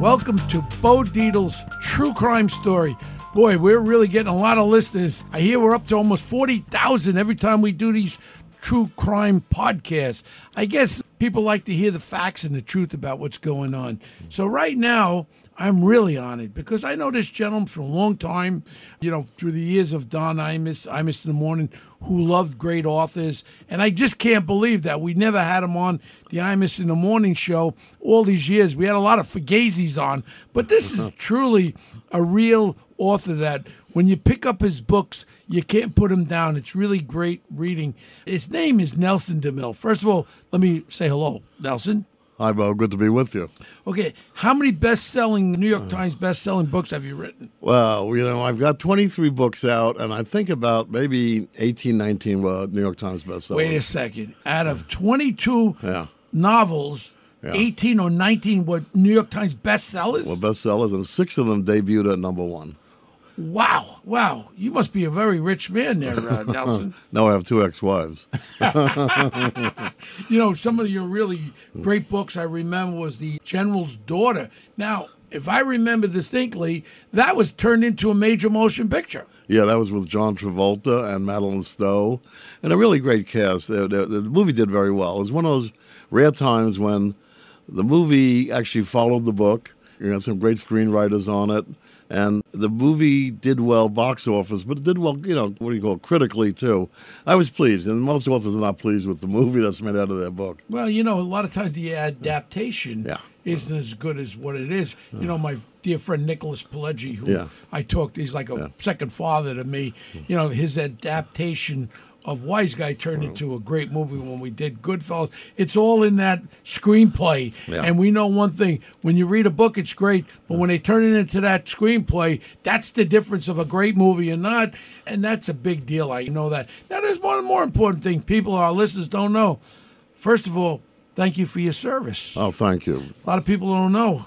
Welcome to Bo Dietl's True Crime Story. Boy, we're really getting a lot of listeners. I hear we're up to almost 40,000 every time we do these true crime podcasts. I guess people like to hear the facts and the truth about what's going on. So, right now, I'm really honored because I know this gentleman for a long time, you know, through the years of Don Imus, Imus in the Morning, who loved great authors. And I just can't believe that we never had him on the Imus in the Morning show all these years. We had a lot of Fugazis on, but this is truly a real author that when you pick up his books, you can't put him down. It's really great reading. His name is Nelson DeMille. First of all, let me say hello, Nelson. Hi, Bo. Good to be with you. Okay, how many best-selling New York Times best-selling books have you written? Well, you know, I've got 23 books out, and I think about maybe 18, 19 uh, New York Times bestsellers. Wait a second. Out of 22 Yeah. novels, Yeah. 18 or 19 were New York Times bestsellers? Well, bestsellers, and six of them debuted at number one. Wow, wow. You must be a very rich man there, uh, Nelson. Now I have two ex-wives. You know, some of your really great books I remember was The General's Daughter. Now, if I remember distinctly, that was turned into a major motion picture. Yeah, that was with John Travolta and Madeline Stowe, and a really great cast. The, the, the movie did very well. It was one of those rare times when the movie actually followed the book. You had some great screenwriters on it, and the movie did well box office, but it did well, you know, what do you call it, critically too. I was pleased, and most authors are not pleased with the movie that's made out of their book. Well, you know, a lot of times the adaptation Yeah. isn't as good as what it is. You know, my dear friend Nicholas Pileggi, who Yeah. I talked, he's like a second father to me. Mm. You know, his adaptation of Wise Guy turned into a great movie when we did Goodfellas. It's all in that screenplay. Yeah. And we know one thing when you read a book, it's great, but when they turn it into that screenplay, that's the difference of a great movie and not. And that's a big deal. I know that. Now, there's one more important thing people, our listeners, don't know. First of all, thank you for your service. Oh, thank you. A lot of people don't know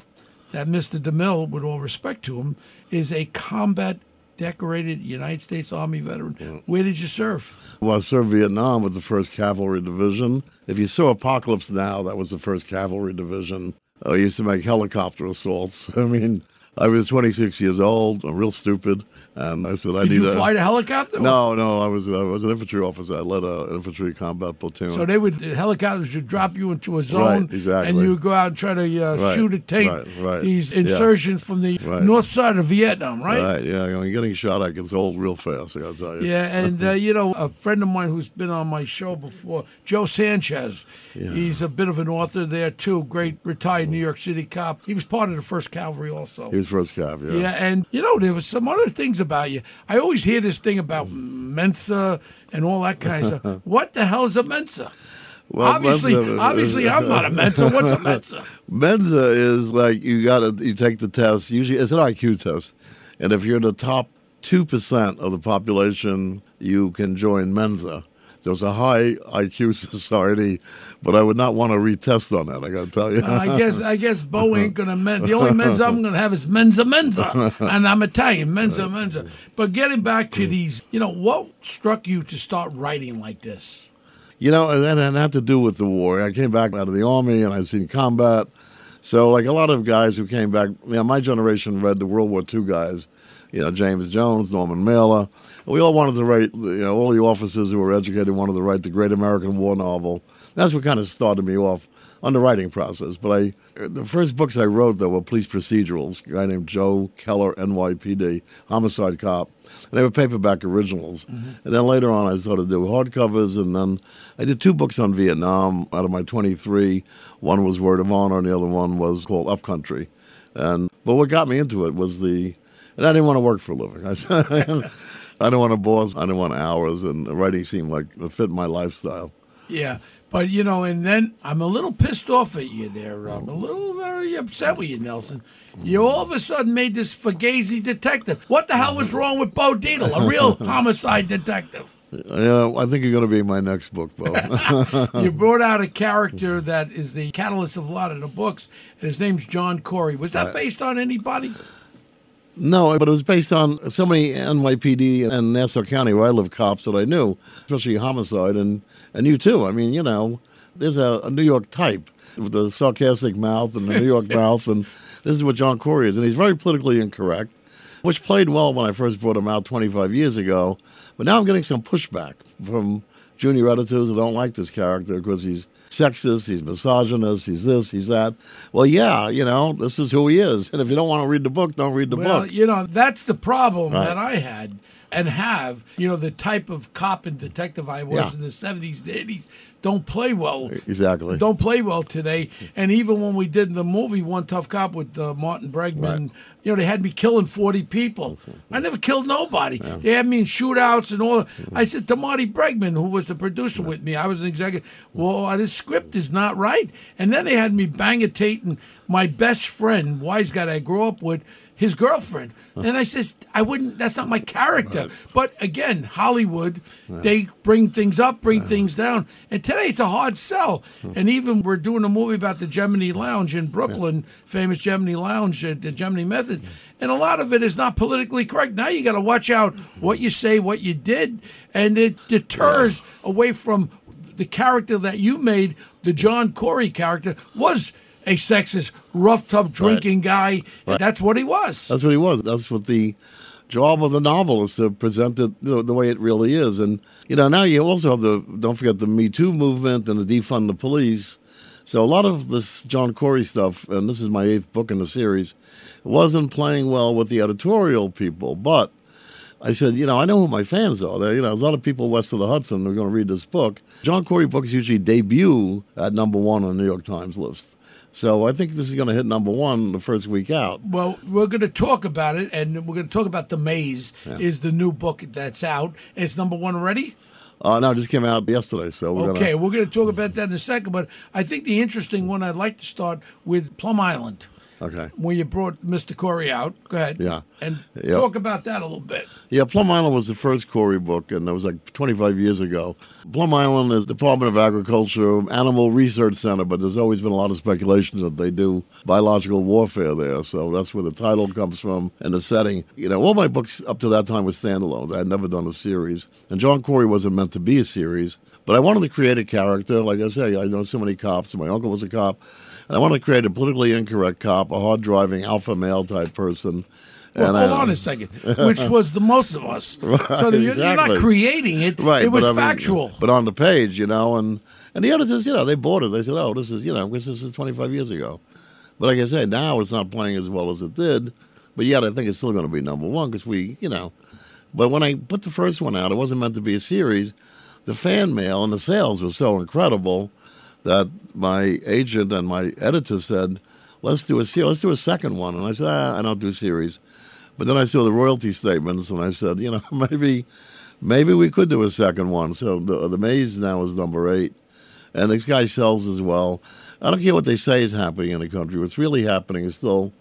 that Mr. DeMille, with all respect to him, is a combat decorated United States Army veteran. Where did you serve? Well, I served Vietnam with the 1st Cavalry Division. If you saw Apocalypse Now, that was the 1st Cavalry Division. I used to make helicopter assaults. I mean, I was 26 years old, I'm real stupid, and I said, I Did need you a... fly the helicopter? No, no, I was I was an infantry officer. I led an infantry combat platoon. So they would the helicopters would drop you into a zone, Right, exactly. and you would go out and try to uh, Right, shoot a tank. right, right. These Yeah. from the north side of Vietnam, right? Right, yeah, you know, getting shot at gets old real fast. I gotta tell you. Yeah, and uh, you know, a friend of mine who's been on my show before, Joe Sanchez. Yeah. He's a bit of an author there too. Great retired New York City cop. He was part of the First Cavalry also. He was first Cavalry. Yeah. yeah, and you know, there was some other things about you. I always hear this thing about Mensa and all that kind of stuff. What the hell is a Mensa? Well, obviously, Mensa- obviously, I'm not a Mensa. What's a Mensa? Mensa is like you got to you take the test. Usually, it's an IQ test, and if you're in the top two percent of the population, you can join Mensa. There's a high IQ society, but I would not want to retest on that. I got to tell you. I guess I guess Bo ain't gonna men. The only Mensa I'm gonna have is Mensa Mensa, and I'm Italian Mensa Mensa. But getting back to these, you know, what struck you to start writing like this? You know, and that had to do with the war. I came back out of the army and I'd seen combat. So, like a lot of guys who came back, you know, my generation read the World War II guys, you know, James Jones, Norman Mailer. We all wanted to write, you know, all the officers who were educated wanted to write the Great American War novel. That's what kind of started me off on the writing process. But I, the first books I wrote, though, were police procedurals. A guy named Joe Keller, NYPD, homicide cop. And they were paperback originals. Mm-hmm. And then later on, I started to do hardcovers. And then I did two books on Vietnam out of my 23. One was Word of Honor, and the other one was called Upcountry. And but what got me into it was the, and I didn't want to work for a living. I, didn't want a boss. I don't want hours, and writing seemed like it fit my lifestyle. Yeah, But you know, and then I'm a little pissed off at you there. I'm a little very upset with you, Nelson. You all of a sudden made this Fugazi detective. What the hell was wrong with Bo Dietl, a real homicide detective? Yeah, I think you're going to be my next book, Bo. you brought out a character that is the catalyst of a lot of the books, and his name's John Corey. Was that based on anybody? No, but it was based on so many NYPD and Nassau County where I live cops that I knew, especially homicide, and, and you too. I mean, you know, there's a, a New York type with the sarcastic mouth and the New York mouth, and this is what John Corey is. And he's very politically incorrect, which played well when I first brought him out 25 years ago. But now I'm getting some pushback from junior editors who don't like this character because he's sexist, he's misogynist, he's this, he's that. Well, yeah, you know, this is who he is. And if you don't want to read the book, don't read the Well, book. you know, that's the problem Right. that I had and have. You know, the type of cop and detective I was Yeah. in the 70s and 80s don't play well. Exactly. Don't play well today. And even when we did the movie One Tough Cop with uh, Martin Bregman, you know, they had me killing 40 people. I never killed nobody. They had me in shootouts and all. I said to Marty Bregman, who was the producer with me, I was an executive, well, uh, this script is not right. And then they had me bang-a-tating my best friend, wise guy I grew up with, his girlfriend. And I says, I wouldn't, that's not my character. But again, Hollywood, they bring things up, bring things down. And today it's a hard sell. Hmm. And even we're doing a movie about the Gemini Lounge in Brooklyn, famous Gemini Lounge, the Gemini Method. Hmm. And a lot of it is not politically correct. Now you got to watch out hmm. what you say, what you did. And it deters away from the character that you made, the John Corey character, was a sexist, rough tub drinking guy. Right. That's what he was. That's what he was. That's what the job of the novel is to present it you know, the way it really is. And you know, now you also have the don't forget the Me Too movement and the defund the police. So a lot of this John Corey stuff, and this is my eighth book in the series, wasn't playing well with the editorial people. But I said, you know, I know who my fans are. There, you know, there's a lot of people west of the Hudson who are going to read this book. John Corey books usually debut at number one on the New York Times list. So I think this is going to hit number one the first week out. Well, we're going to talk about it, and we're going to talk about The Maze is the new book that's out. It's number one already? Uh, no, it just came out yesterday. So we're Okay, gonna, we're going to talk about that in a second, but I think the interesting one I'd like to start with Plum Island, okay. where you brought Mr. Corey out. Go ahead. Yeah. And Yeah. talk about that a little bit. Yeah, Plum Island was the first Corey book, and it was like 25 years ago. Plum Island is Department of Agriculture Animal Research Center, but there's always been a lot of speculation that they do biological warfare there. So that's where the title comes from and the setting. You know, all my books up to that time were standalones. I had never done a series, and John Corey wasn't meant to be a series. But I wanted to create a character. Like I say, I know so many cops. My uncle was a cop. And I want to create a politically incorrect cop, a hard driving alpha male type person. Well, And hold I- on um, a second, which was the most of us. so you're, you're not creating it. Right, it was but I mean, factual. but on the page, you know, and and the editors, you know, they bought it. They said, "Oh, this is, you know, because this is 25 years ago." But like I said, now it's not playing as well as it did. But yet, I think it's still going to be number one because we, you know. But when I put the first one out, it wasn't meant to be a series. The fan mail and the sales were so incredible that my agent and my editor said, "Let's do a series. Let's do a second one." And I said, ah, "I don't do series." But then I saw the royalty statements, and I said, "You know, maybe." Maybe we could do a second one. So the the maze now is number eight, and this guy sells as well. I don't care what they say is happening in the country. What's really happening is still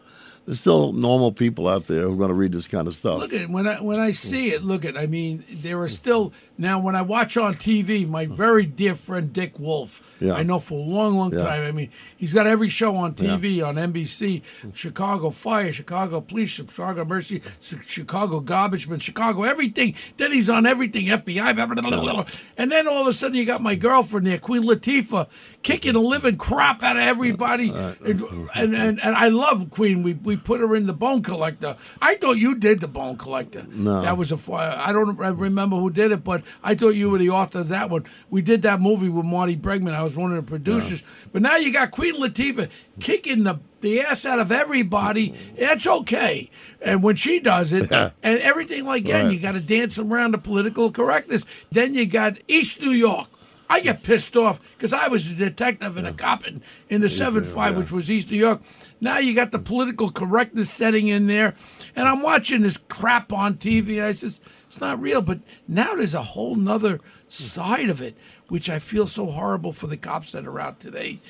there's still normal people out there who are going to read this kind of stuff. Look at when I when I see it. Look at I mean there are still now when I watch on TV my very dear friend Dick Wolf. Yeah. I know for a long long Yeah. time. I mean he's got every show on TV on NBC, Chicago Fire, Chicago Police, Chicago Mercy, Chicago Garbage Man, Chicago everything. Then he's on everything FBI. Blah, blah, blah. And then all of a sudden you got my girlfriend there, Queen Latifah, kicking the living crap out of everybody. Uh, and, uh, uh, and, and and I love Queen. We we put her in the Bone Collector. I thought you did the Bone Collector. No. That was a. fu- I don't remember who did it, but I thought you were the author of that one. We did that movie with Marty Bregman. I was one of the producers. But now you got Queen Latifah kicking the the ass out of everybody. That's okay. And when she does it, and everything like that, Right. you got to dance around the political correctness. Then you got East New York. I get pissed off because I was a detective and a cop in, in the seven five, which was East New York. Now you got the political correctness setting in there, and I'm watching this crap on TV. I says it's not real, but now there's a whole nother hmm. side of it, which I feel so horrible for the cops that are out today.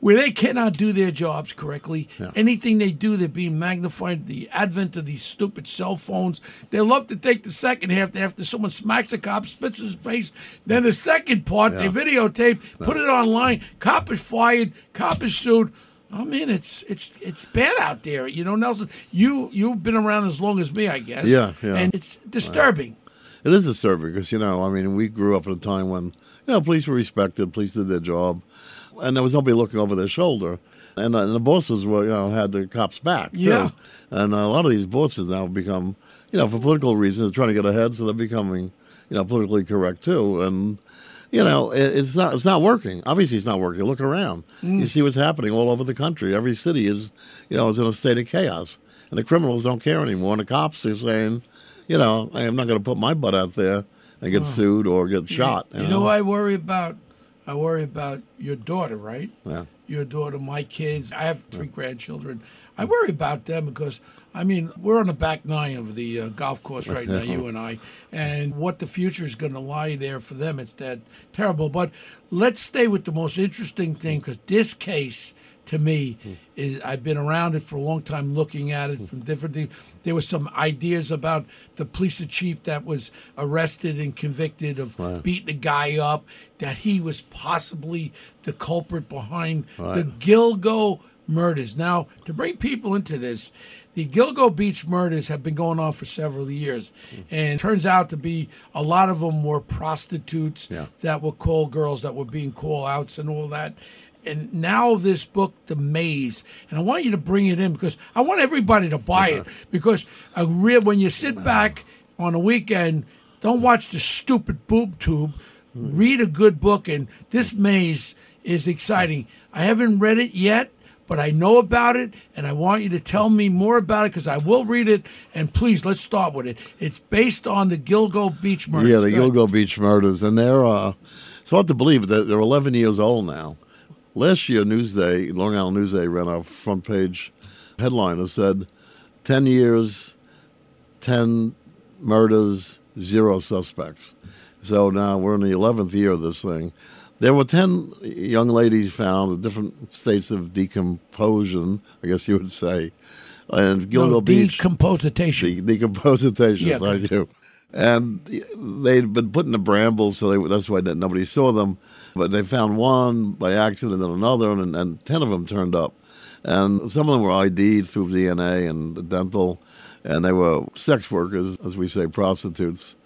Where they cannot do their jobs correctly. Anything they do, they're being magnified. The advent of these stupid cell phones. They love to take the second half after someone smacks a cop, spits his face. Then the second part, they videotape, put it online. Cop is fired. Cop is sued. I mean, it's it's it's bad out there. You know, Nelson. You you've been around as long as me, I guess. Yeah, yeah. And it's disturbing. It is disturbing because you know, I mean, we grew up at a time when you know police were respected, police did their job, and there was nobody looking over their shoulder, and, uh, and the bosses were you know had the cops back. too. Yeah. and a lot of these bosses now have become you know for political reasons trying to get ahead, so they're becoming you know politically correct too, and. You know, it, it's not. It's not working. Obviously, it's not working. Look around. You mm. see what's happening all over the country. Every city is, you know, is in a state of chaos, and the criminals don't care anymore. And the cops are saying, you know, I'm not going to put my butt out there and get oh. sued or get shot. You know what I worry about? I worry about your daughter, right? Yeah. Your daughter, my kids. I have three grandchildren. I worry about them because, I mean, we're on the back nine of the uh, golf course right now, you and I, and what the future is going to lie there for them, it's that terrible. But let's stay with the most interesting thing because this case to me is I've been around it for a long time looking at it from different things. There was some ideas about the police chief that was arrested and convicted of beating a guy up, that he was possibly the culprit behind the Gilgo murders. Now, to bring people into this, the Gilgo Beach murders have been going on for several years, mm-hmm. and it turns out to be a lot of them were prostitutes Yeah. that were call girls that were being call outs and all that. And now this book, The Maze, and I want you to bring it in because I want everybody to buy it because a real when you sit back on a weekend, don't watch the stupid boob tube. Mm. Read a good book, and this maze is exciting. I haven't read it yet, but I know about it, and I want you to tell me more about it because I will read it. And please, let's start with it. It's based on the Gilgo Beach murders. Yeah, the Go. Gilgo Beach murders, and they're uh, it's hard to believe that they're 11 years old now. Last year, Newsday, Long Island Newsday, ran a front page headline that said, "10 years, 10 murders, zero suspects." So now we're in the 11th year of this thing. There were 10 young ladies found in different states of decomposition, I guess you would say. And Gilgo No, Beach. decompositation. The decomposition. Yeah. Thank you. And they'd been put in the brambles, so they, that's why nobody saw them. But they found one by accident and another, and, and ten of them turned up. And some of them were ID'd through DNA and dental, and they were sex workers, as we say, prostitutes.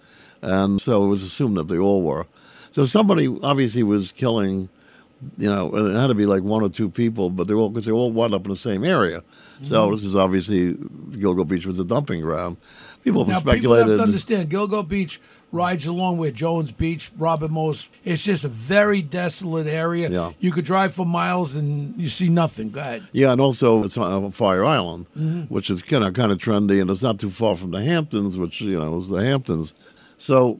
And so it was assumed that they all were. So somebody obviously was killing you know, it had to be like one or two people, but they all because they all wound up in the same area. So Mm-hmm. this is obviously Gilgo Beach was a dumping ground. People have Now, have people speculated. have to understand, Gilgo Beach rides along with Jones Beach, Robert Moses. It's just a very desolate area. Yeah. You could drive for miles and you see nothing. Go ahead. yeah, and also it's on Fire Island, Mm-hmm. which is kind of kind of trendy, and it's not too far from the Hamptons, which you know is the Hamptons. So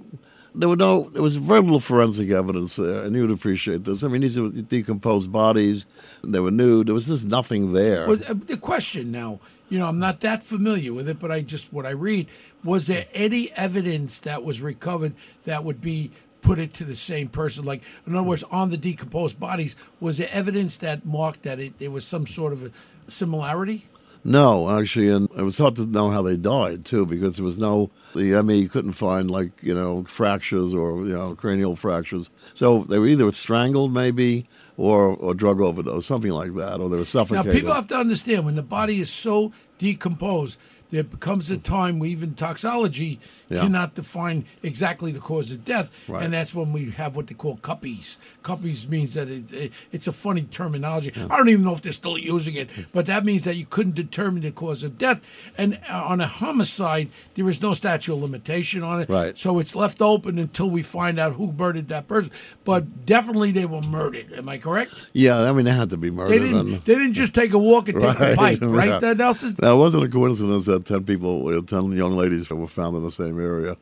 there were no, there was very little forensic evidence there, and you would appreciate this. I mean, these were decomposed bodies, they were nude. There was just nothing there. Well, uh, the question now, you know, I'm not that familiar with it, but I just what I read was there any evidence that was recovered that would be put it to the same person? Like, in other words, on the decomposed bodies, was there evidence that marked that it there was some sort of a similarity? No, actually, and it was hard to know how they died too, because there was no the ME couldn't find like you know fractures or you know cranial fractures. So they were either strangled maybe or or drug overdose, something like that, or they were suffocated. Now, people have to understand when the body is so decomposed, there becomes a time where even toxology Yeah. cannot define exactly the cause of death, Right. and that's when we have what they call cuppies. Cuppies means that it, it, it's a funny terminology. I don't even know if they're still using it, but that means that you couldn't determine the cause of death. And uh, on a homicide, there is no statute of limitation on it, Right. So it's left open until we find out who murdered that person. But definitely, they were murdered. Am I correct? yeah, I mean they had to be They murdered. didn't. and, They didn't just take a walk and take a bite, right, yeah. Nelson? It wasn't a coincidence that 10 people, 10 young ladies were found in the same area.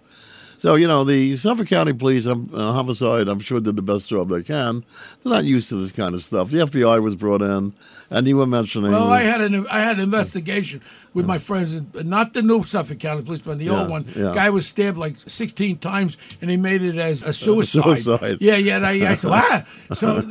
So you know the Suffolk County Police um, uh, homicide. I'm sure did the best job they can. They're not used to this kind of stuff. The FBI was brought in, and you were mentioning. Well, I had an I had an investigation with my friends, not the new Suffolk County Police, but the Yeah, old one. yeah. Guy was stabbed like 16 times, and he made it as a suicide. suicide. Yeah, yeah. And I, I said, ah. So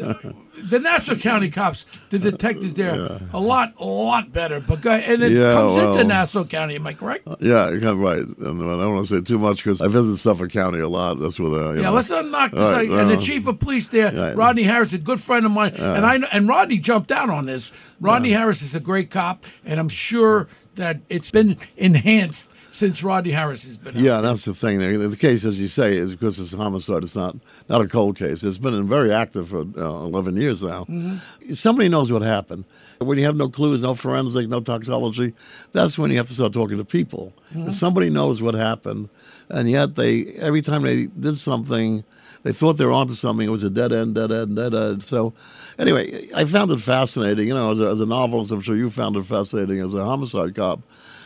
the Nassau County cops, the detectives there, a lot, a lot better. But go, and it Yeah, comes into Nassau County. Am I correct? Uh, yeah, yeah, right. And I don't want to say too much because I visit Suffolk County a lot. That's where the you Yeah, know. let's not knock this. Right, and the chief of police there, Right. Rodney Harrison, a good friend of mine, and I know, and Rodney jumped down on this. Rodney Harrison is a great cop, and I'm sure that it's been enhanced since Rodney Harrison has been. out. Yeah, that's the thing. The case, as you say, is because it's a homicide. It's not not a cold case. It's been very active for uh, 11 years now. If somebody knows what happened. When you have no clues, no forensic, no toxology, that's when you have to start talking to people. If somebody knows what happened, and yet they every time they did something, they thought they were onto something. It was a dead end, dead end, dead end. So, anyway, I found it fascinating. You know, as a, as a novelist, I'm sure you found it fascinating as a homicide cop.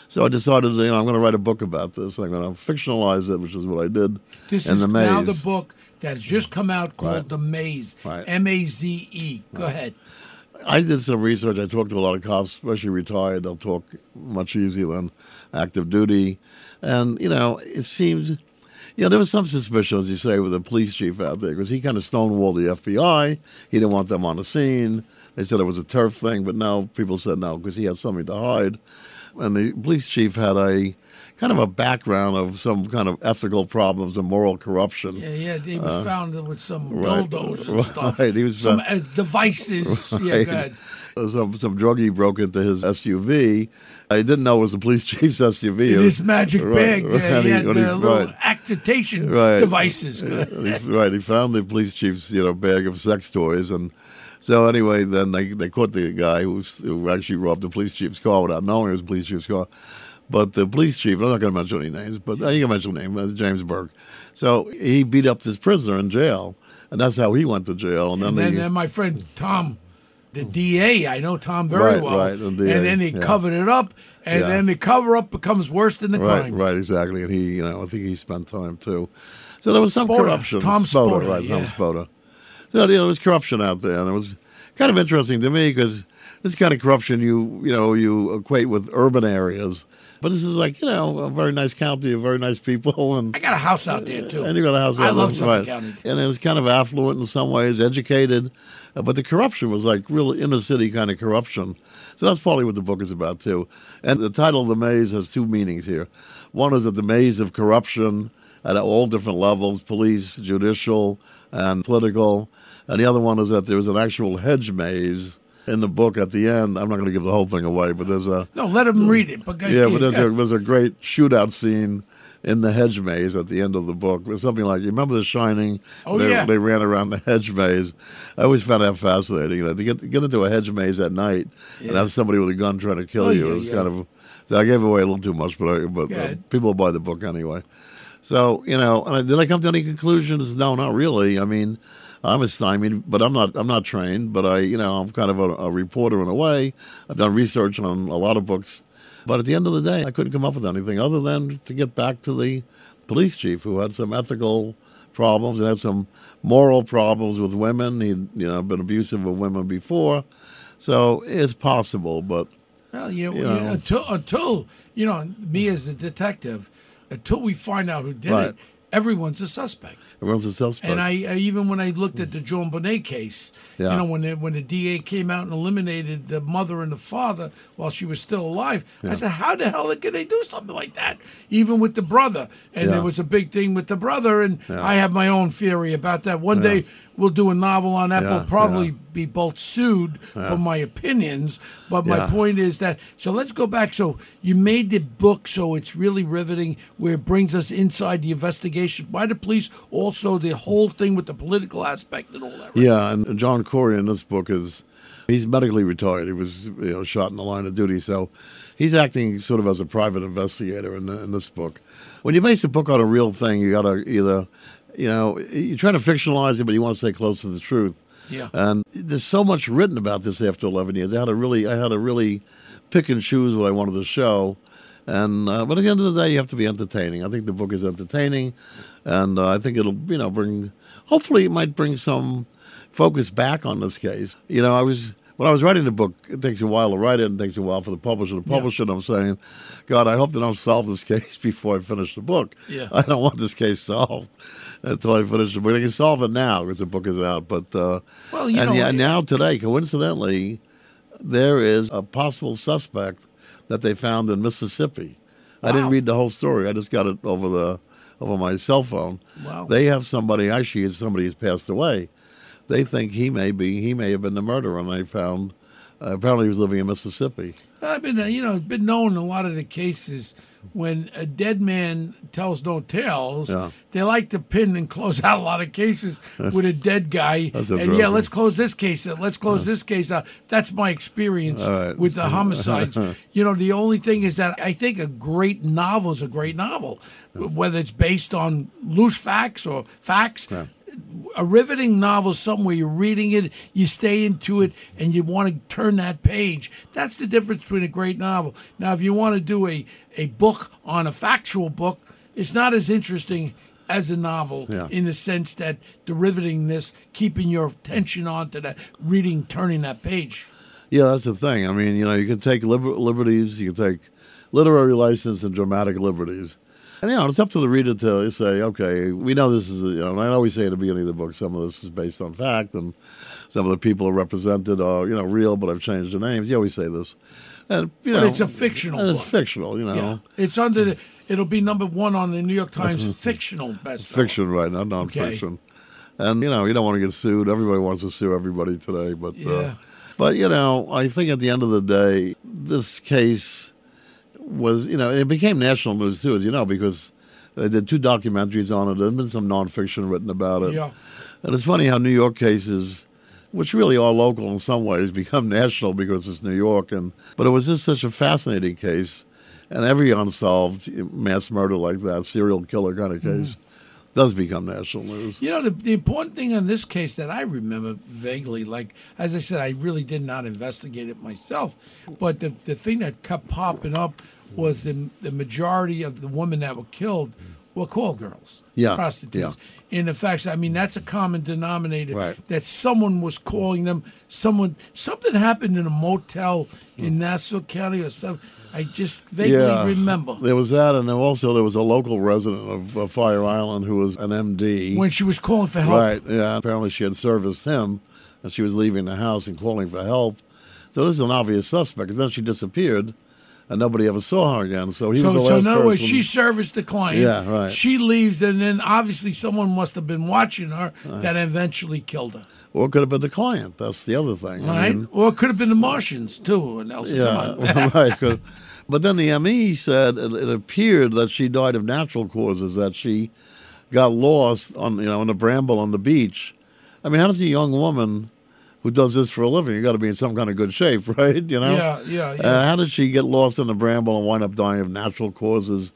So I decided, you know, I'm going to write a book about this. I'm going to fictionalize it, which is what I did. This is the now the book that has just come out called Right. The Maze. Right. M A Z E. Go ahead. I did some research. I talked to a lot of cops, especially retired. They'll talk much easier than active duty. And, you know, it seems, you know, there was some suspicion, as you say, with the police chief out there because he kind of stonewalled the FBI. He didn't want them on the scene. They said it was a turf thing, but now people said no because he had something to hide. And the police chief had a kind of a background of some kind of ethical problems and moral corruption. Yeah, yeah. He was found with some Uh, right, dildos and right, stuff. he was some uh, devices. Yeah, Right. go ahead. Some some druggie broke into his SUV. I didn't know it was the police chief's SUV. In his magic right, bag, right, uh, he had the little right, activation right. devices. Right, he found the police chief's you know bag of sex toys, and so anyway, then they they caught the guy who, was, who actually robbed the police chief's car without knowing it was the police chief's car. But the police chief, I'm not going to mention any names, but you can mention name, uh, James Burke. So he beat up this prisoner in jail, and that's how he went to jail. And then, And then, they, then my friend Tom, the DA, I know Tom very Right, well. right, the DA, and then he yeah. covered it up, and Yeah. then the cover up becomes worse than the Right, crime. right, exactly. And he, you know, I think he spent time too. So there was some Spota, corruption. Tom Spota, right, yeah. Tom Spota. You know, there was corruption out there, and it was kind of interesting to me because this kind of corruption you, you know, you equate with urban areas, but this is like you know a very nice county, of very nice people, and I got a house out there too. and you got a house. I out love there, Suffolk right. County. and it was kind of affluent in some ways, educated, uh, but the corruption was like real inner city kind of corruption. So that's probably what the book is about too. And the title of the maze has two meanings here. One is that the maze of corruption at all different levels, police, judicial, and political. And the other one is that there was an actual hedge maze in the book at the end. I'm not going to give the whole thing away, but there's a No, let him read it. But yeah, but there's a, there's a great shootout scene in the hedge maze at the end of the book. It's something like you remember The Shining? Oh, they, yeah. they ran around the hedge maze. I always found that fascinating. You know, to get to get into a hedge maze at night and have somebody with a gun trying to kill Oh, you yeah, it yeah. kind of. So I gave away a little too much, but I, but uh, people buy the book anyway. So you know, did I come to any conclusions? No, not really. I mean, I'm a stymied, but I'm not. I'm not trained, but I, you know, I'm kind of a, a reporter in a way. I've done research on a lot of books, but at the end of the day, I couldn't come up with anything other than to get back to the police chief who had some ethical problems and had some moral problems with women. He'd, you know, been abusive with women before, so it's possible, but. Well, yeah, you know. until until you know me as a detective, until we find out who did Right. it, everyone's a suspect. Everyone's a suspect. And I, I even when I looked at the JonBenét case, Yeah. you know, when the, when the DA came out and eliminated the mother and the father while she was still alive, I said, how the hell could they do something like that? Even with the brother, and Yeah. there was a big thing with the brother, and I have my own theory about that. One day we'll do a novel on that. Yeah, We'll probably yeah. be both sued for my opinions, but my point is that. So let's go back. So you made the book, so it's really riveting, where it brings us inside the investigation by the police, also the whole thing with the political aspect and all that. right? Yeah, and John Corey in this book is he's medically retired. He was you know shot in the line of duty, so he's acting sort of as a private investigator in, the, in this book. When you base a book on a real thing, you got to either you know you're trying to fictionalize it, but you want to stay close to the truth. Yeah. And there's so much written about this after 11 years. I had to really, I had to really pick and choose what I wanted to show. And uh, but at the end of the day, you have to be entertaining. I think the book is entertaining, and uh, I think it'll you know bring. Hopefully, it might bring some focus back on this case. You know, I was when I was writing the book. It takes a while to write it, and takes a while for the publisher to publish it. I'm saying, God, I hope they don't solve this case before I finish the book. Yeah. I don't want this case solved until I finish the book. They can solve it now because the book is out. But uh, Well, you and know, yeah, now today, coincidentally, there is a possible suspect that they found in Mississippi. I didn't read the whole story. I just got it over the over my cell phone. Wow. They have somebody actually somebody has passed away. They think he may be he may have been the murderer, and they found uh, apparently he was living in Mississippi. I've been, uh, you know, been known in a lot of the cases when a dead man tells no tales. Yeah. They like to pin and close out a lot of cases with a dead guy. And yeah, let's close this case. out. Let's close this case out. That's my experience right. with the homicides. you know, the only thing is that I think a great novel is a great novel, whether it's based on loose facts or facts a riveting novel somewhere you're reading it you stay into it and you want to turn that page that's the difference between a great novel now if you want to do a, a book on a factual book it's not as interesting as a novel Yeah. in the sense that the rivetingness keeping your attention on to that reading turning that page Yeah, that's the thing. I mean, you know, you can take liber- liberties, you can take literary license and dramatic liberties. And, you know, it's up to the reader to say, okay, we know this is, you know, and I always say at the beginning of the book, some of this is based on fact, and some of the people are represented are, you know, real, but I've changed the names. You always say this. And, you But know, it's a fictional and book. It's fictional, you know. yeah it's under the it'll be number one on the new york times fictional bestseller Fiction, right, not nonfiction. Okay. And you know, you don't want to get sued. Everybody wants to sue everybody today, but Yeah. uh, but you know, I think at the end of the day, this case was you know it became national news too, as you know, because they did two documentaries on it. There's been some nonfiction written about it. Yeah. And it's funny how New York cases, which really are local in some ways, become national because it's New York. And but it was just such a fascinating case, and every unsolved mass murder like that, serial killer kind of case, mm. Does become national news. You know, the, the important thing in this case that I remember vaguely, like, as I said, I really did not investigate it myself, but the, the thing that kept popping up was the, the majority of the women that were killed were call girls, Yeah, prostitutes. In the facts, I mean, that's a common denominator Right. that someone was calling them, someone, something happened in a motel in Nassau County or something. I just vaguely remember. There was that, and then also there was a local resident of uh, Fire Island who was an MD. When she was calling for help. Right, yeah. Apparently she had serviced him, and she was leaving the house and calling for help. So this is an obvious suspect. And then she disappeared, and nobody ever saw her again. So he so, was the so last in other words, she serviced the client. Yeah, right. She leaves, and then obviously someone must have been watching her that eventually killed her. Or it could have been the client. That's the other thing. I Right? mean, or it could have been the Martians too. Yeah, right. But then the ME said it, it appeared that she died of natural causes. That she got lost on you know in the bramble on the beach. I mean, how does a young woman who does this for a living? You got to be in some kind of good shape, right? You know. Yeah, yeah, yeah. Uh, how did she get lost in the bramble and wind up dying of natural causes?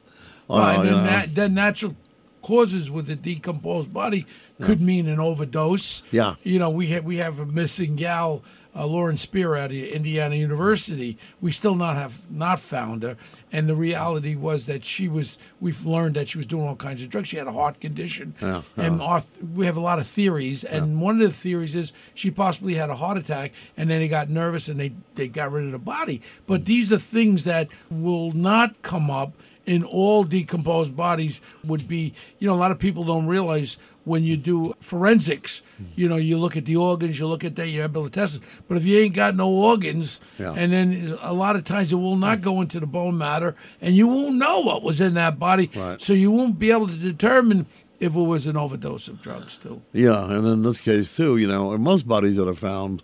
Right, Uh, and you then, that, then natural causes with a decomposed body could mean an overdose. Yeah. You know, we have we have a missing gal, uh, Lauren Spierer out of Indiana University. We still not have not found her, and the reality was that she was. We've learned that she was doing all kinds of drugs. She had a heart condition, Yeah, and our, we have a lot of theories. And one of the theories is she possibly had a heart attack, and then they got nervous and they they got rid of the body. But these are things that will not come up in all decomposed bodies would be, you know, a lot of people don't realize when you do forensics, you know, you look at the organs, you look at that, you're able to test it. But if you ain't got no organs, Yeah. and then a lot of times it will not go into the bone matter, and you won't know what was in that body, Right. so you won't be able to determine if it was an overdose of drugs too. Yeah, and in this case too, you know, most bodies that are found,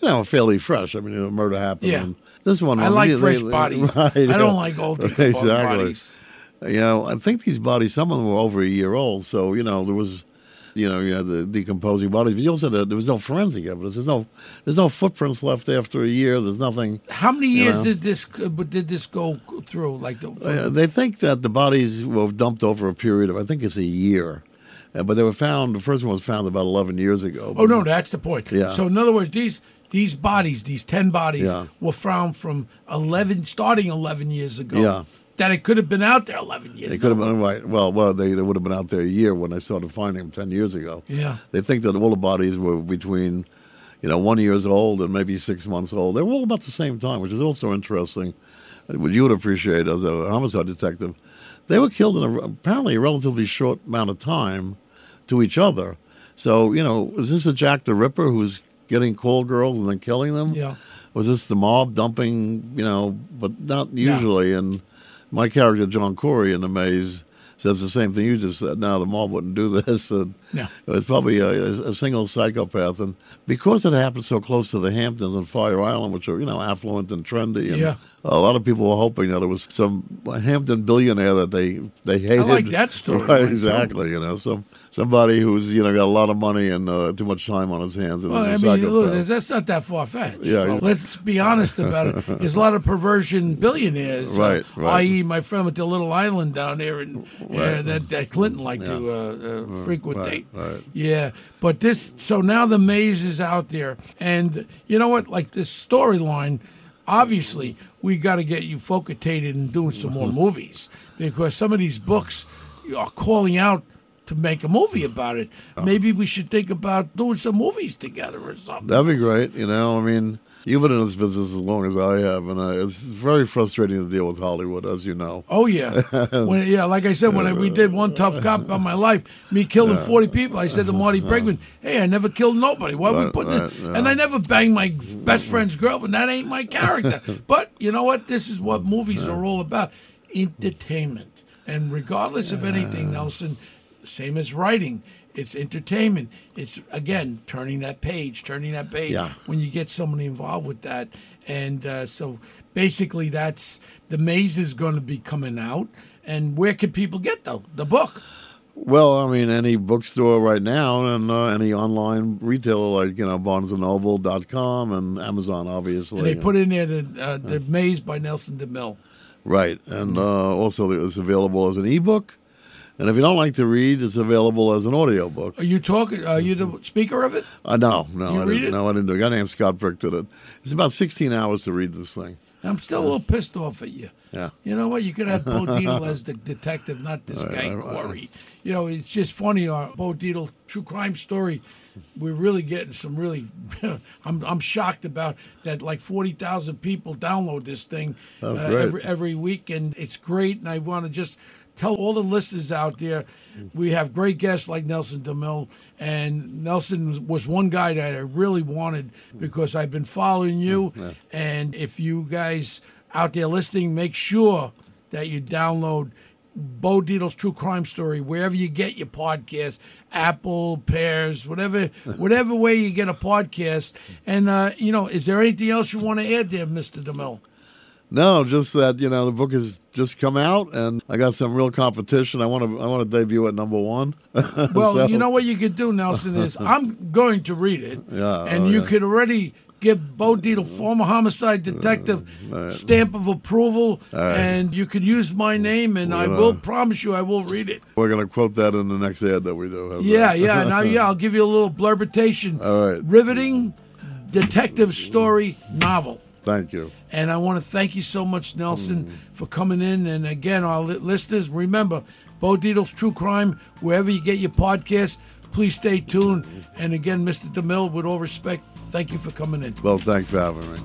you know, are fairly fresh. I mean, a murder happened. Yeah. and this one, I like fresh bodies. right, I don't like old decomposed bodies. You know, I think these bodies, some of them were over a year old. So you know, there was, you know, you had the decomposing bodies, but you also had, there was no forensic evidence. There's no, there's no footprints left after a year. There's nothing. How many years know. did this uh, did this go through? Like the Uh, they think that the bodies were dumped over a period of, I think it's a year. Uh, but they were found, the first one was found about 11 years ago. Oh no, that's the point. Yeah. So in other words, these these bodies, these ten bodies, Yeah. were found from eleven, starting eleven years ago. Yeah. that it could have been out there 11 years. They could have been right. Well, well, they, they would have been out there a year when they started finding them ten years ago. Yeah. They think that all the bodies were between, you know, one years old and maybe six months old. They were all about the same time, which is also interesting. What you would appreciate as a homicide detective, they were killed in a, apparently a relatively short amount of time to each other. So you know, is this a Jack the Ripper who's getting call girls and then killing them? Yeah. Was this the mob dumping? You know, but not usually. And my character John Corey in the maze says the same thing you just said. Now the mob wouldn't do this. And Yeah. It's probably a, a single psychopath, and because it happened so close to the Hamptons and Fire Island, which are you know affluent and trendy, and Yeah. a lot of people were hoping that it was some Hampton billionaire that they they hated. I like that story, Right, exactly. You know, some somebody who's you know got a lot of money and uh, too much time on his hands. Well, I mean, look, that's not that far fetched. Yeah, yeah. Let's be honest about it. There's a lot of perversion billionaires, uh, Right, right. i.e., my friend with the little island down there, and uh, that, that Clinton liked to uh, uh, frequent right, right. Yeah, but this, so now the maze is out there, and you know what? Like this storyline, obviously, we got to get you focated and doing some more movies because some of these books are calling out to make a movie about it. Maybe we should think about doing some movies together or something. That'd be great. You know, I mean, you've been in this business as long as I have, and uh, it's very frustrating to deal with Hollywood, as you know. Oh yeah, when, yeah. Like I said, when I, we did one tough cop about my life, me killing forty people, I said to Marty Bregman, "Hey, I never killed nobody. Why are we putting right, it?" yeah. And I never banged my best friend's girlfriend. That ain't my character. but you know what? This is what movies are all about: entertainment. And regardless of anything, Nelson, same as writing. It's entertainment. It's again turning that page, turning that page. Yeah. When you get somebody involved with that, and uh, so basically, that's the maze is going to be coming out. And where can people get though the book? Well, I mean, any bookstore right now, and uh, any online retailer like you know BarnesandNoble.com and Amazon, obviously. And they put in there the uh, the maze by Nelson DeMille. right, and uh, also it's available as an ebook. And if you don't like to read, it's available as an audio book. Are you talking? Are you the speaker of it? Uh, no, no, You I didn't. it? No, I didn't do it. A guy named Scott Brick did it. It's about 16 hours to read this thing. I'm still a little pissed off at you. Yeah. You know what? You could have Bo Dietl as the detective, not this guy Corey. You know, it's just funny. Our Bo Dietl true crime story. We're really getting some really. I'm I'm shocked about that. Like forty thousand people download this thing uh, every every week, and it's great. And I want to just tell all the listeners out there, we have great guests like Nelson DeMille, and Nelson was one guy that I really wanted because I've been following you, and if you guys out there listening, make sure that you download Bo Dietl's True Crime Story wherever you get your podcast, Apple, Pears, whatever, whatever way you get a podcast. And uh, you know, is there anything else you want to add there, Mister DeMille? No, just that you know the book has just come out, and I got some real competition. I want to I want to debut at number one. Well, So- you know what you could do, Nelson, is I'm going to read it, Yeah, oh, and oh, you yeah. could already give Bo Dietl, former homicide detective, uh, stamp of approval, and you could use my name, and I We're will promise you I will read it. We're gonna quote that in the next ad that we do. Yeah, that? yeah. Now, yeah, I'll give you a little blurbitation. All right. Riveting detective story novel. Thank you. And I want to thank you so much, Nelson, mm. for coming in. And again, our li- listeners, remember, Bo Dietl's True Crime, wherever you get your podcast, please stay tuned. And again, Mr. DeMille, with all respect, thank you for coming in. Well, thanks for having me.